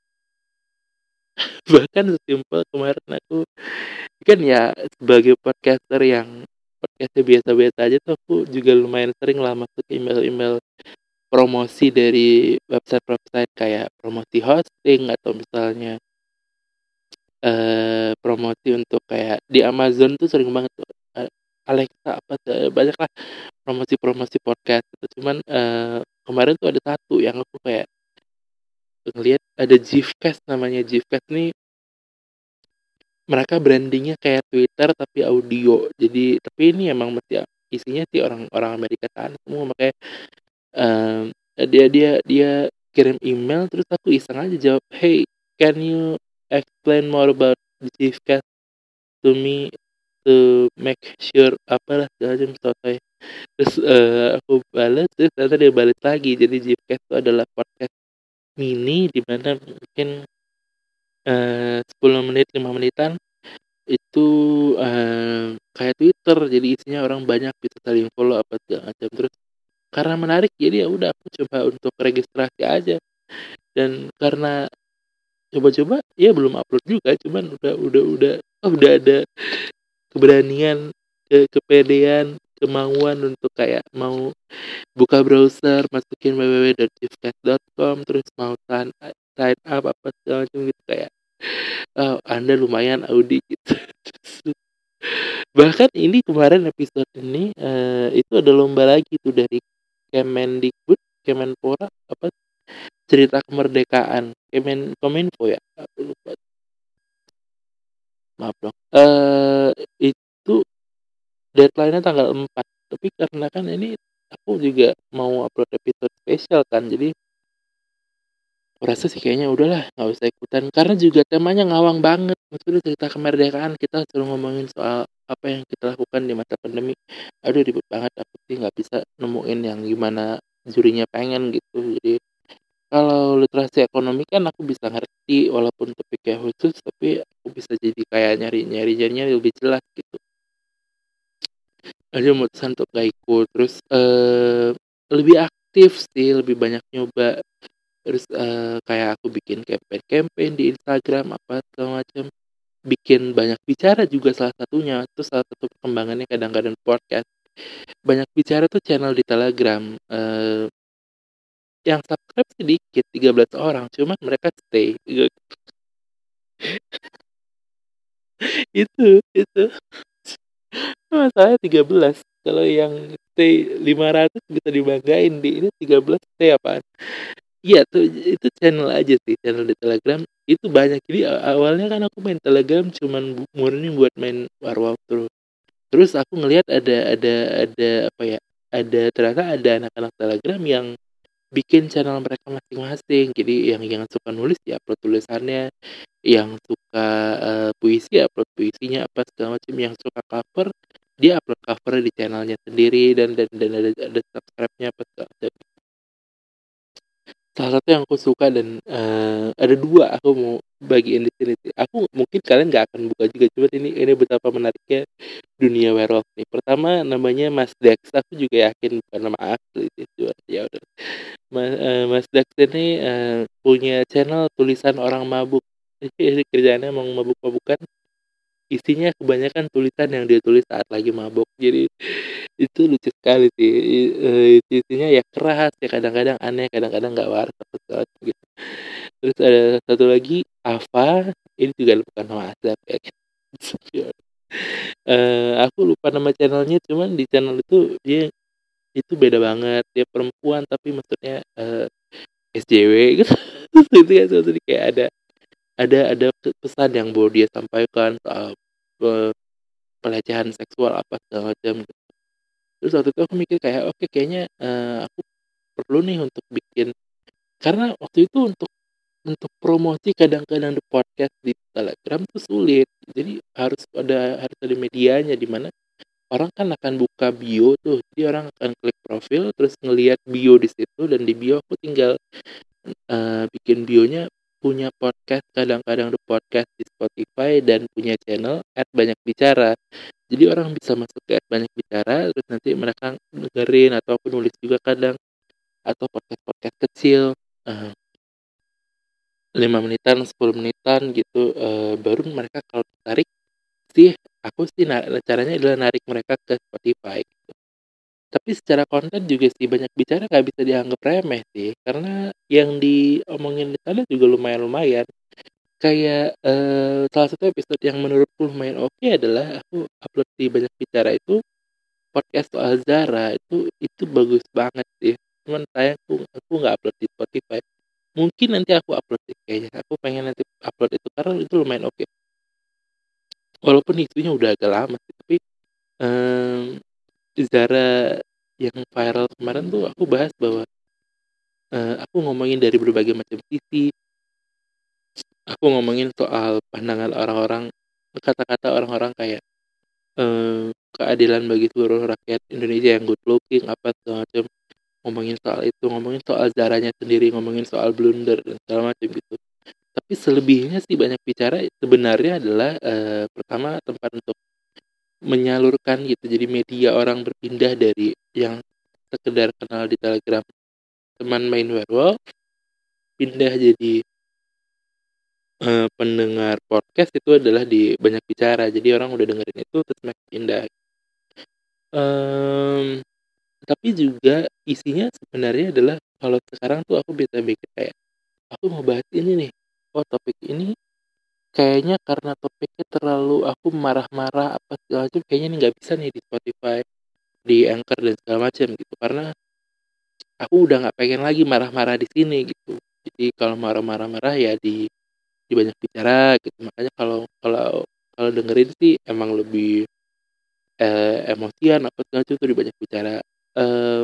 bahkan sesimpel kemarin aku kan ya sebagai podcaster yang podcastnya biasa-biasa aja tuh aku juga lumayan sering lah masuk email-email promosi dari website-website kayak promosi hosting atau misalnya eh promosi untuk kayak di Amazon tuh sering banget tuh eh, Alexa apa banyak lah promosi-promosi podcast itu. Cuman uh, kemarin tuh ada satu yang aku kayak ngelihat ada Gfest namanya Gfest nih mereka brandingnya kayak Twitter tapi audio. Jadi tapi ini emang mesti isinya sih orang orang Amerika kan semua makanya um, dia dia dia kirim email terus aku iseng aja jawab hey can you explain more about Gfest to me to make sure apalah segala macam selesai terus uh, aku balas terus ternyata dia balik lagi. Jadi Gfest itu adalah podcast mini di mana mungkin uh, 10 menit 5 menitan itu uh, kayak Twitter. Jadi isinya orang banyak bisa saling follow apa segala macam. Terus karena menarik jadi ya udah aku coba untuk registrasi aja. Dan karena coba-coba ya belum upload juga cuman udah udah udah oh, udah ada keberanian ke kepedean kemauan untuk kayak mau buka browser masukin www.chiefcast.com terus mau sign, sign up apa segala macam gitu kayak oh, anda lumayan Audi gitu. Bahkan ini kemarin episode ini uh, itu ada lomba lagi tuh dari Kemendikbud Kemenpora apa? Cerita kemerdekaan. Kemen Kominfo ya? Aku lupa. Maaf dong. Uh, itu deadline-nya tanggal 4 tapi karena kan ini aku juga mau upload episode spesial kan jadi rasa sih kayaknya udahlah nggak usah ikutan. Karena juga temanya ngawang banget. Maksudnya cerita kemerdekaan kita selalu ngomongin soal apa yang kita lakukan di masa pandemi. Aduh ribet banget. Aku sih nggak bisa nemuin yang gimana jurinya pengen gitu. Jadi kalau literasi ekonomi kan aku bisa ngerti walaupun topiknya khusus tapi aku bisa jadi kayak nyari nyari nyari lebih jelas gitu. Aja memutuskan untuk gak ikut. Terus uh, lebih aktif sih lebih banyak nyoba terus uh, kayak aku bikin campaign-campaign di Instagram apa segala macam bikin banyak bicara juga salah satunya. Itu salah satu perkembangannya kadang-kadang podcast. Banyak bicara tuh channel di Telegram uh, yang subscribe sedikit 13 orang. Cuman mereka stay. Itu itu. Masalahnya 13 kalau yang stay 500 bisa dibanggain di ini 13 stay apaan iya tuh itu channel aja sih channel di telegram. Itu banyak. Jadi awalnya kan aku main telegram cuman murni buat main warwalk terus. Terus aku ngelihat ada ada ada apa ya ada ternyata ada anak-anak telegram yang bikin channel mereka masing-masing. Jadi yang yang suka nulis ya upload tulisannya. Yang suka uh, puisi ya upload puisinya apa segala macam. Yang suka cover dia upload cover di channelnya sendiri dan dan dan ada ada subscribe-nya apa segala macam salah satu yang aku suka dan uh, ada dua aku mau bagiin di sini. Aku mungkin kalian nggak akan buka juga coba ini ini betapa menariknya dunia werewolf nih. Pertama namanya Mas Dex. Aku juga yakin bukan nama asli itu ya udah. Mas, uh, Mas Dex ini uh, punya channel tulisan orang mabuk. Jadi kerjanya mau mabuk-mabukan. Isinya kebanyakan tulisan yang dia tulis saat lagi mabuk. Jadi itu lucu sekali sih itu isinya ya keras ya kadang-kadang aneh kadang-kadang nggak waras atau gitu. Terus ada satu lagi Ava ini juga bukan nama asli ya uh, aku lupa nama channelnya cuman di channel itu dia itu beda banget. Dia perempuan tapi maksudnya uh, eh, SJW gitu. Itu sesuatu kayak ada ada ada pesan yang mau dia sampaikan soal uh, pelecehan seksual apa segala macam gitu. Terus waktu itu aku mikir kayak oke okay, kayaknya uh, aku perlu nih untuk bikin karena waktu itu untuk untuk promosi kadang-kadang di podcast di Telegram tuh sulit. Jadi harus ada harus ada medianya di mana orang kan akan buka bio tuh. Jadi orang akan klik profil terus ngelihat bio di situ dan di bio aku tinggal uh, bikin bionya punya podcast kadang-kadang di podcast di Spotify dan punya channel at banyak bicara. Jadi orang bisa masuk ke banyak bicara terus nanti mereka dengerin atau aku nulis juga kadang atau podcast-podcast kecil. Uh, lima menitan 10 menitan gitu uh, baru mereka kalau tertarik sih aku sih caranya adalah narik mereka ke Spotify gitu. tapi secara konten juga sih banyak bicara nggak bisa dianggap remeh sih karena yang diomongin di sana juga lumayan lumayan kayak uh, salah satu episode yang menurutku lumayan oke okay adalah aku upload di banyak bicara itu podcast soal Zara. Itu itu bagus banget sih. Cuman saya aku aku nggak upload di Spotify. Mungkin nanti aku upload deh kayaknya. Aku pengen nanti upload itu karena itu lumayan oke. Okay. walaupun isunya udah agak lama sih tapi um, Zara yang viral kemarin tuh aku bahas bahwa uh, aku ngomongin dari berbagai macam sisi aku ngomongin soal pandangan orang-orang kata-kata orang-orang kayak uh, keadilan bagi seluruh rakyat Indonesia yang good looking apa segala macam. Ngomongin soal itu ngomongin soal jaranya sendiri ngomongin soal blunder dan segala macam gitu. Tapi selebihnya sih banyak bicara sebenarnya adalah uh, pertama tempat untuk menyalurkan gitu. Jadi media orang berpindah dari yang sekedar kenal di telegram teman main werewolf pindah jadi uh, pendengar podcast itu adalah di banyak bicara. Jadi orang udah dengerin itu terus mereka pindah. Um, tapi juga isinya sebenarnya adalah kalau sekarang tuh aku bisa bikin kayak aku mau bahas ini nih. Oh topik ini kayaknya karena topiknya terlalu aku marah-marah apa segala macam kayaknya ini nggak bisa nih di Spotify di Anchor dan segala macam gitu. Karena aku udah nggak pengen lagi marah-marah di sini gitu. Jadi kalau marah-marah-marah ya di di banyak bicara gitu. Makanya kalau kalau kalau dengerin sih emang lebih eh, emosian apa segala tuh di banyak bicara. Eh,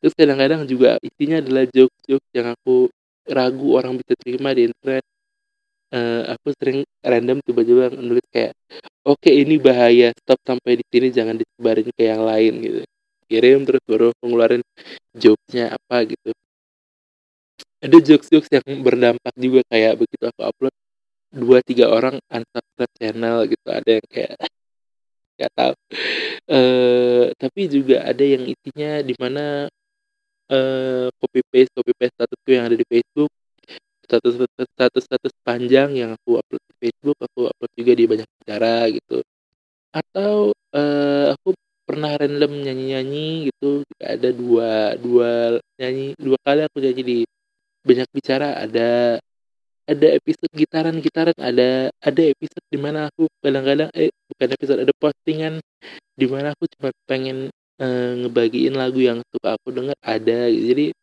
terus kadang-kadang juga isinya adalah jokes-jokes yang aku ragu orang bisa terima di internet. Uh, aku sering random tiba-tiba nulis kayak oke okay, ini bahaya stop sampai di sini jangan disebarin ke yang lain gitu. Kirim terus baru mengeluarkan jokesnya apa gitu ada jokes-jokes yang berdampak juga kayak begitu aku upload dua tiga orang unsubscribe channel gitu. Ada yang kayak nggak tahu. Uh, tapi juga ada yang isinya di mana uh, copy paste copy paste statusku yang ada di Facebook status status status panjang yang aku upload di Facebook aku upload juga di banyak cara gitu. Atau uh, aku pernah random nyanyi nyanyi gitu. Ada dua dua nyanyi dua kali aku nyanyi di banyak bicara ada ada episode gitaran gitaran ada ada episode di mana aku kadang-kadang eh bukan episode ada postingan di mana aku cuma pengen uh, ngebagiin lagu yang suka aku dengar ada jadi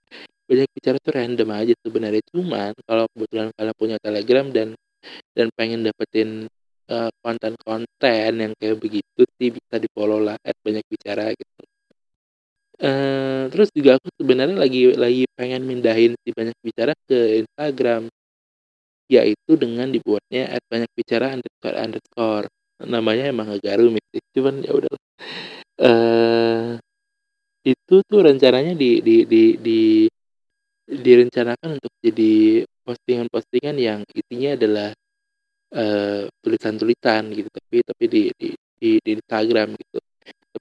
banyak bicara tuh random aja sebenarnya. Cuman kalau kebetulan kalian punya telegram dan dan pengen dapetin eh, konten-konten yang kayak begitu sih bisa di lah banyak bicara gitu uh, terus juga aku sebenarnya lagi lagi pengen mindahin si banyak bicara ke Instagram. Yaitu dengan dibuatnya at banyak bicara underscore underscore. Namanya emang agak rumit sih cuman ya udah uh, itu tuh rencananya di di di di direncanakan untuk jadi postingan-postingan yang isinya adalah uh, tulisan-tulisan gitu. Tapi tapi di, di di di Instagram gitu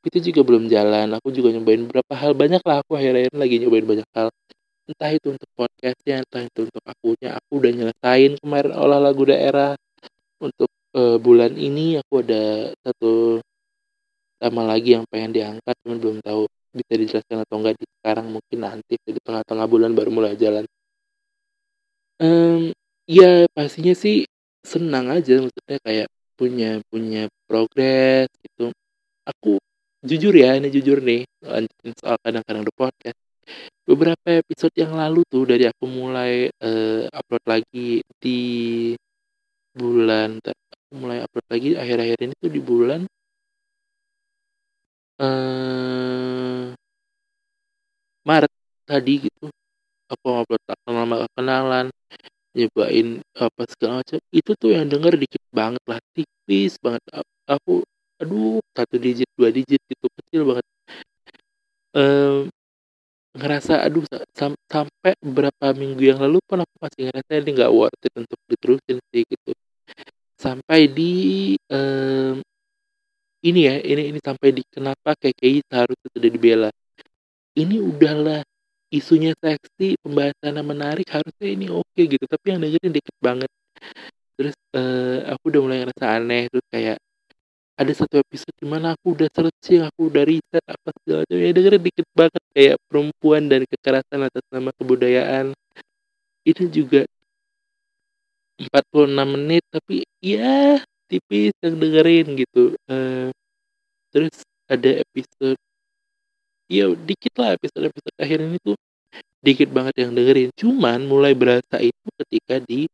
itu juga belum jalan. Aku juga nyobain beberapa hal. Banyak lah aku akhir-akhir lagi nyobain banyak hal. Entah itu untuk podcastnya entah itu untuk akunya. Aku udah nyelesain kemarin olah lagu daerah. Untuk uh, bulan ini aku ada satu sama lagi yang pengen diangkat cuman belum tahu bisa dijelaskan atau enggak di sekarang. Mungkin nanti di tengah-tengah bulan baru mulai jalan. Um, ya pastinya sih senang aja maksudnya kayak punya punya progres gitu. Aku jujur ya ini jujur nih lanjutin soal kadang-kadang the podcast. Beberapa episode yang lalu tuh dari aku mulai uh, upload lagi di bulan mulai upload lagi akhir-akhir ini tuh di bulan uh, Maret tadi gitu. Aku upload kenal kenalan nyobain apa segala macam. Itu tuh yang denger dikit banget lah tipis banget. Aku aduh satu digit dua digit gitu kecil banget. Um, ngerasa aduh sam sampai beberapa minggu yang lalu pun aku masih ngerasa ini nggak worth it untuk diterusin sih gitu. Sampai di um, ini ya ini ini sampai di kenapa KKI seharusnya sudah dibela? Ini udahlah isunya seksi pembahasannya menarik harusnya ini oke okay, gitu. Tapi yang dengerin dikit banget. Terus uh, aku udah mulai ngerasa aneh terus kayak ada satu episode di mana aku udah searching aku udah riset apa segala macam. Ya dengerin dikit banget kayak perempuan dan kekerasan atas nama kebudayaan. Itu juga 46 menit tapi ya tipis yang dengerin gitu. Uh, terus ada episode ya dikit lah episode-episode akhir ini tuh dikit banget yang dengerin. Cuman mulai berasa itu ketika di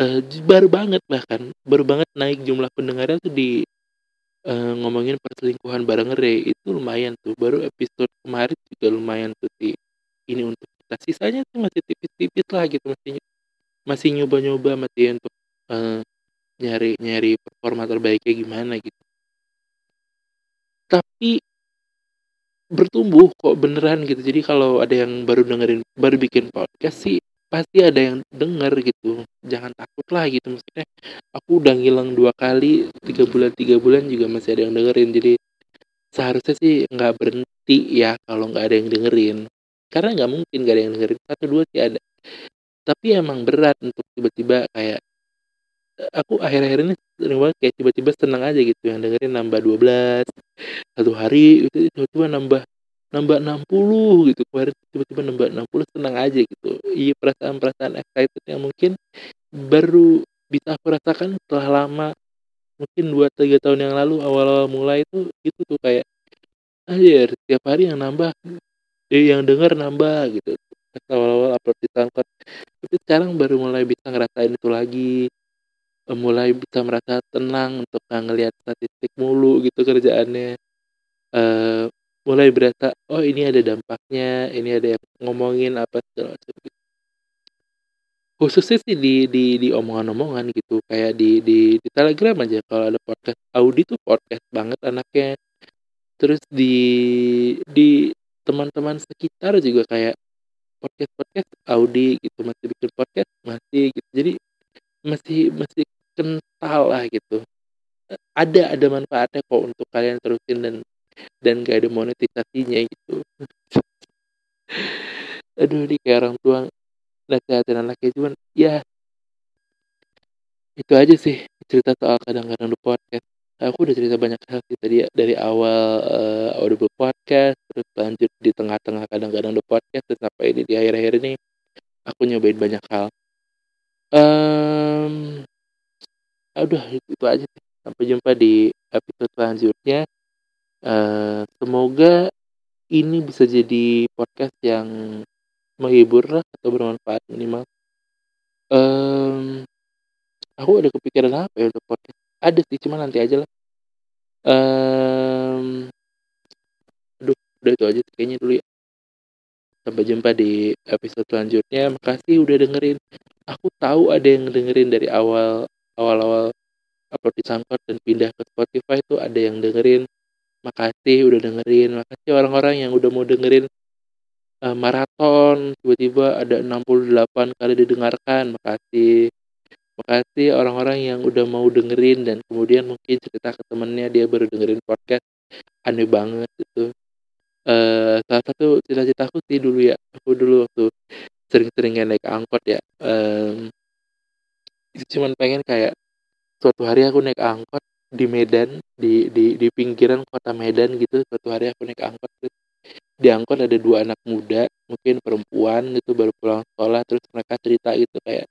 uh, baru banget bahkan baru banget naik jumlah pendengarnya tuh di uh, ngomongin perselingkuhan bareng Ray itu lumayan tuh. Baru episode kemarin juga lumayan tuh sih ini untuk kita. Sisanya tuh masih tipis-tipis lah gitu masih masih nyoba-nyoba masih untuk uh, nyari nyari performa terbaiknya gimana gitu. Tapi bertumbuh kok beneran gitu. Jadi kalau ada yang baru dengerin baru bikin podcast sih pasti ada yang denger gitu. Jangan takut lah gitu maksudnya aku udah ngilang dua kali tiga bulan tiga bulan juga masih ada yang dengerin. Jadi seharusnya sih nggak berhenti ya kalau nggak ada yang dengerin. Karena nggak mungkin nggak ada yang dengerin. Satu dua sih ada. Tapi emang berat untuk tiba-tiba kayak aku akhir-akhir ini sering banget kayak tiba-tiba senang aja gitu yang dengerin nambah 12 satu hari itu tiba-tiba nambah nambah 60 gitu. Kemarin tiba-tiba nambah 60 senang aja gitu. Iya perasaan-perasaan excited yang mungkin baru bisa aku rasakan setelah lama mungkin dua tiga tahun yang lalu awal-awal mulai itu itu tuh kayak aja setiap hari yang nambah eh, yang denger nambah gitu. Awal-awal upload di SoundCloud. Tapi sekarang baru mulai bisa ngerasain itu lagi. Eh, mulai bisa merasa tenang untuk ngelihat statistik mulu gitu kerjaannya. Uh, mulai berasa oh ini ada dampaknya ini ada yang ngomongin apa segala macam. Gitu. khususnya sih di di di omongan-omongan gitu kayak di di di telegram aja kalau ada podcast. Audi tuh podcast banget anaknya. Terus di di teman-teman sekitar juga kayak podcast podcast Audi gitu masih bikin podcast? Masih gitu. Jadi masih masih kental lah gitu. Ada ada manfaatnya kok untuk kalian terusin dan dan gak ada monetisasinya gitu. Aduh ini kayak orang tua nasihatin anaknya cuman ya itu aja sih cerita soal kadang-kadang di podcast. Aku udah cerita banyak hal sih tadi ya, dari awal uh, audible podcast terus lanjut di tengah-tengah kadang-kadang di podcast terus sampai ini di akhir-akhir ini aku nyobain banyak hal. Um, itu, itu aja sih. Sampai jumpa di episode selanjutnya uh, semoga ini bisa jadi podcast yang menghibur lah atau bermanfaat minimal. Um, aku ada kepikiran apa ya untuk podcast? Ada sih cuma nanti aja lah. Um, aduh udah itu aja kayaknya dulu ya. Sampai jumpa di episode selanjutnya. Makasih udah dengerin. Aku tahu ada yang dengerin dari awal awal-awal upload di dan pindah ke Spotify itu ada yang dengerin makasih udah dengerin makasih orang-orang yang udah mau dengerin uh, maraton tiba-tiba ada 68 kali didengarkan makasih Makasih orang-orang yang udah mau dengerin dan kemudian mungkin cerita ke temennya dia baru dengerin podcast. Aneh banget itu. Uh, salah satu cita-cita aku sih dulu ya. Aku dulu waktu sering-seringnya naik angkot ya. Um, itu cuman pengen kayak suatu hari aku naik angkot di Medan di di di pinggiran kota Medan gitu suatu hari aku naik angkot terus di angkot ada dua anak muda mungkin perempuan itu baru pulang sekolah terus mereka cerita gitu kayak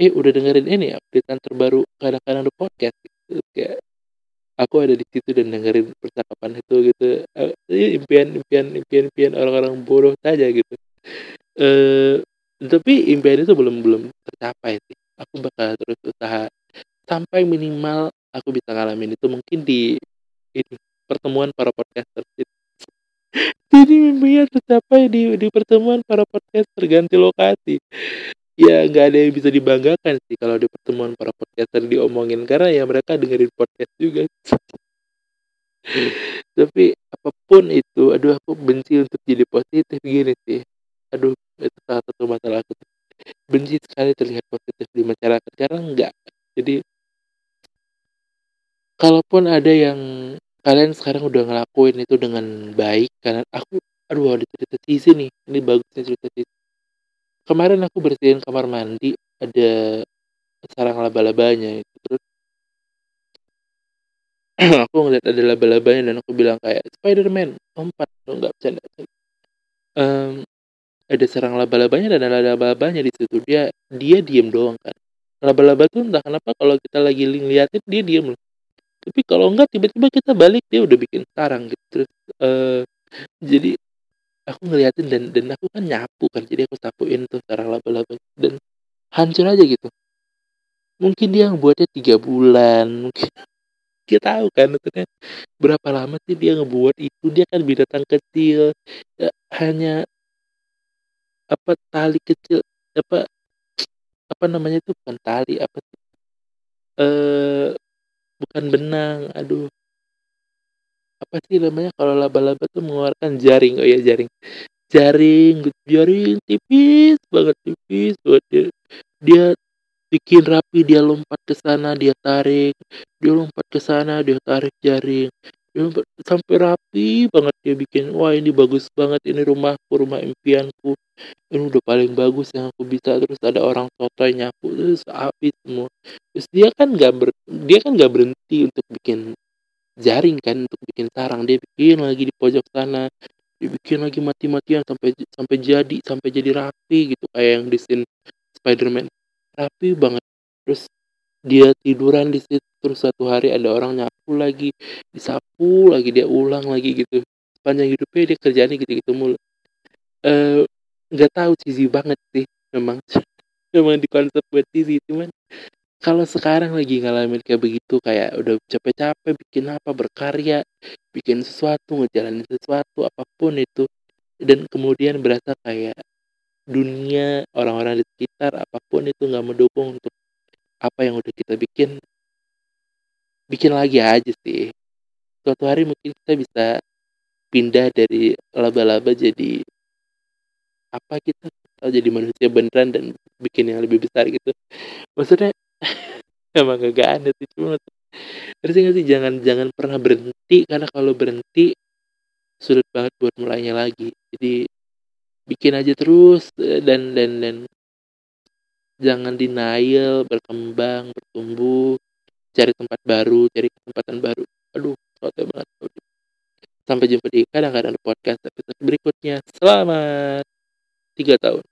eh udah dengerin ini ya updatean terbaru kadang-kadang di podcast gitu. kayak aku ada di situ dan dengerin percakapan itu gitu. Uh, impian impian impian impian orang-orang bodoh saja gitu. Uh, tapi impian itu belum belum tercapai sih. Aku bakal terus usaha sampai minimal aku bisa ngalamin itu mungkin di ini pertemuan para podcaster. Jadi mimpinya tercapai di di pertemuan para podcaster ganti lokasi. Ya nggak ada yang bisa dibanggakan sih kalau di pertemuan para podcaster diomongin karena ya mereka dengerin podcast juga. Tapi apa pun itu aduh aku benci untuk jadi positif gini sih. Aduh itu salah satu masalah aku. Benci sekali terlihat positif di masyarakat karena enggak jadi kalaupun ada yang kalian sekarang udah ngelakuin itu dengan baik karena aku aduh ada cerita sisi nih. Ini bagusnya cerita sisi kemarin aku bersihin kamar mandi ada sarang laba-labanya itu terus aku ngeliat ada laba-labanya dan aku bilang kayak Spiderman lompat. Lo nggak bercanda um, ada sarang laba-labanya dan ada laba-labanya di situ. Dia dia diem doang kan. Laba-laba tuh entah kenapa kalau kita lagi liatin dia diem loh tapi kalau enggak tiba-tiba kita balik dia udah bikin sarang gitu. Terus uh, jadi aku ngeliatin dan dan aku kan nyapu kan jadi aku sapuin tuh cara laba-laba. Dan hancur aja gitu. Mungkin dia ngebuatnya tiga bulan mungkin kita tahu kan maksudnya berapa lama sih dia ngebuat itu dia kan binatang kecil. Ya, hanya apa tali kecil apa apa namanya itu? Bukan tali apa eh bukan benang aduh. Apa sih namanya kalau laba-laba tuh mengeluarkan jaring. Oh ya jaring. Jaring jaring tipis banget tipis buat dia dia bikin rapi dia lompat ke sana dia tarik. Dia lompat ke sana dia tarik jaring sampai rapi banget dia bikin, "Wah ini bagus banget, ini rumahku, rumah impianku, ini udah paling bagus yang aku bisa." Terus ada orang sotoy nyapu, terus habis semua. Terus dia kan nggak ber dia kan nggak berhenti untuk bikin jaring kan, untuk bikin sarang, dia bikin lagi di pojok sana, dia bikin lagi mati-matian sampai sampai jadi sampai jadi rapi gitu, kayak yang di scene Spider-Man, rapi banget. Terus dia tiduran di situ, terus satu hari ada orang nyapu lagi, disapu lagi, dia ulang lagi gitu. Sepanjang hidupnya dia kerjaannya gitu-gitu mulu. Eee, nggak tahu cheesy banget sih memang. Memang dikonsep buat cheesy, cuman kalau sekarang lagi ngalamin kayak begitu, kayak udah capek-capek bikin apa, berkarya, bikin sesuatu, ngejalanin sesuatu, apa pun itu, dan kemudian berasa kayak dunia, orang-orang di sekitar, apa pun itu nggak mendukung untuk apa yang udah kita bikin bikin lagi aja sih. Suatu hari mungkin kita bisa pindah dari laba-laba jadi apa gitu, atau jadi manusia beneran dan bikin yang lebih besar gitu. Maksudnya emang agak aneh sih, cuma ngerti nggak sih? Jangan jangan pernah berhenti, karena kalau berhenti sulit banget buat mulainya lagi. Jadi bikin aja terus dan dan dan jangan denial, berkembang, bertumbuh, cari tempat baru, cari kesempatan baru. Aduh, sotoy banget. Sampai jumpa di kadang-kadang podcast episode berikutnya. Selamat 3 tahun.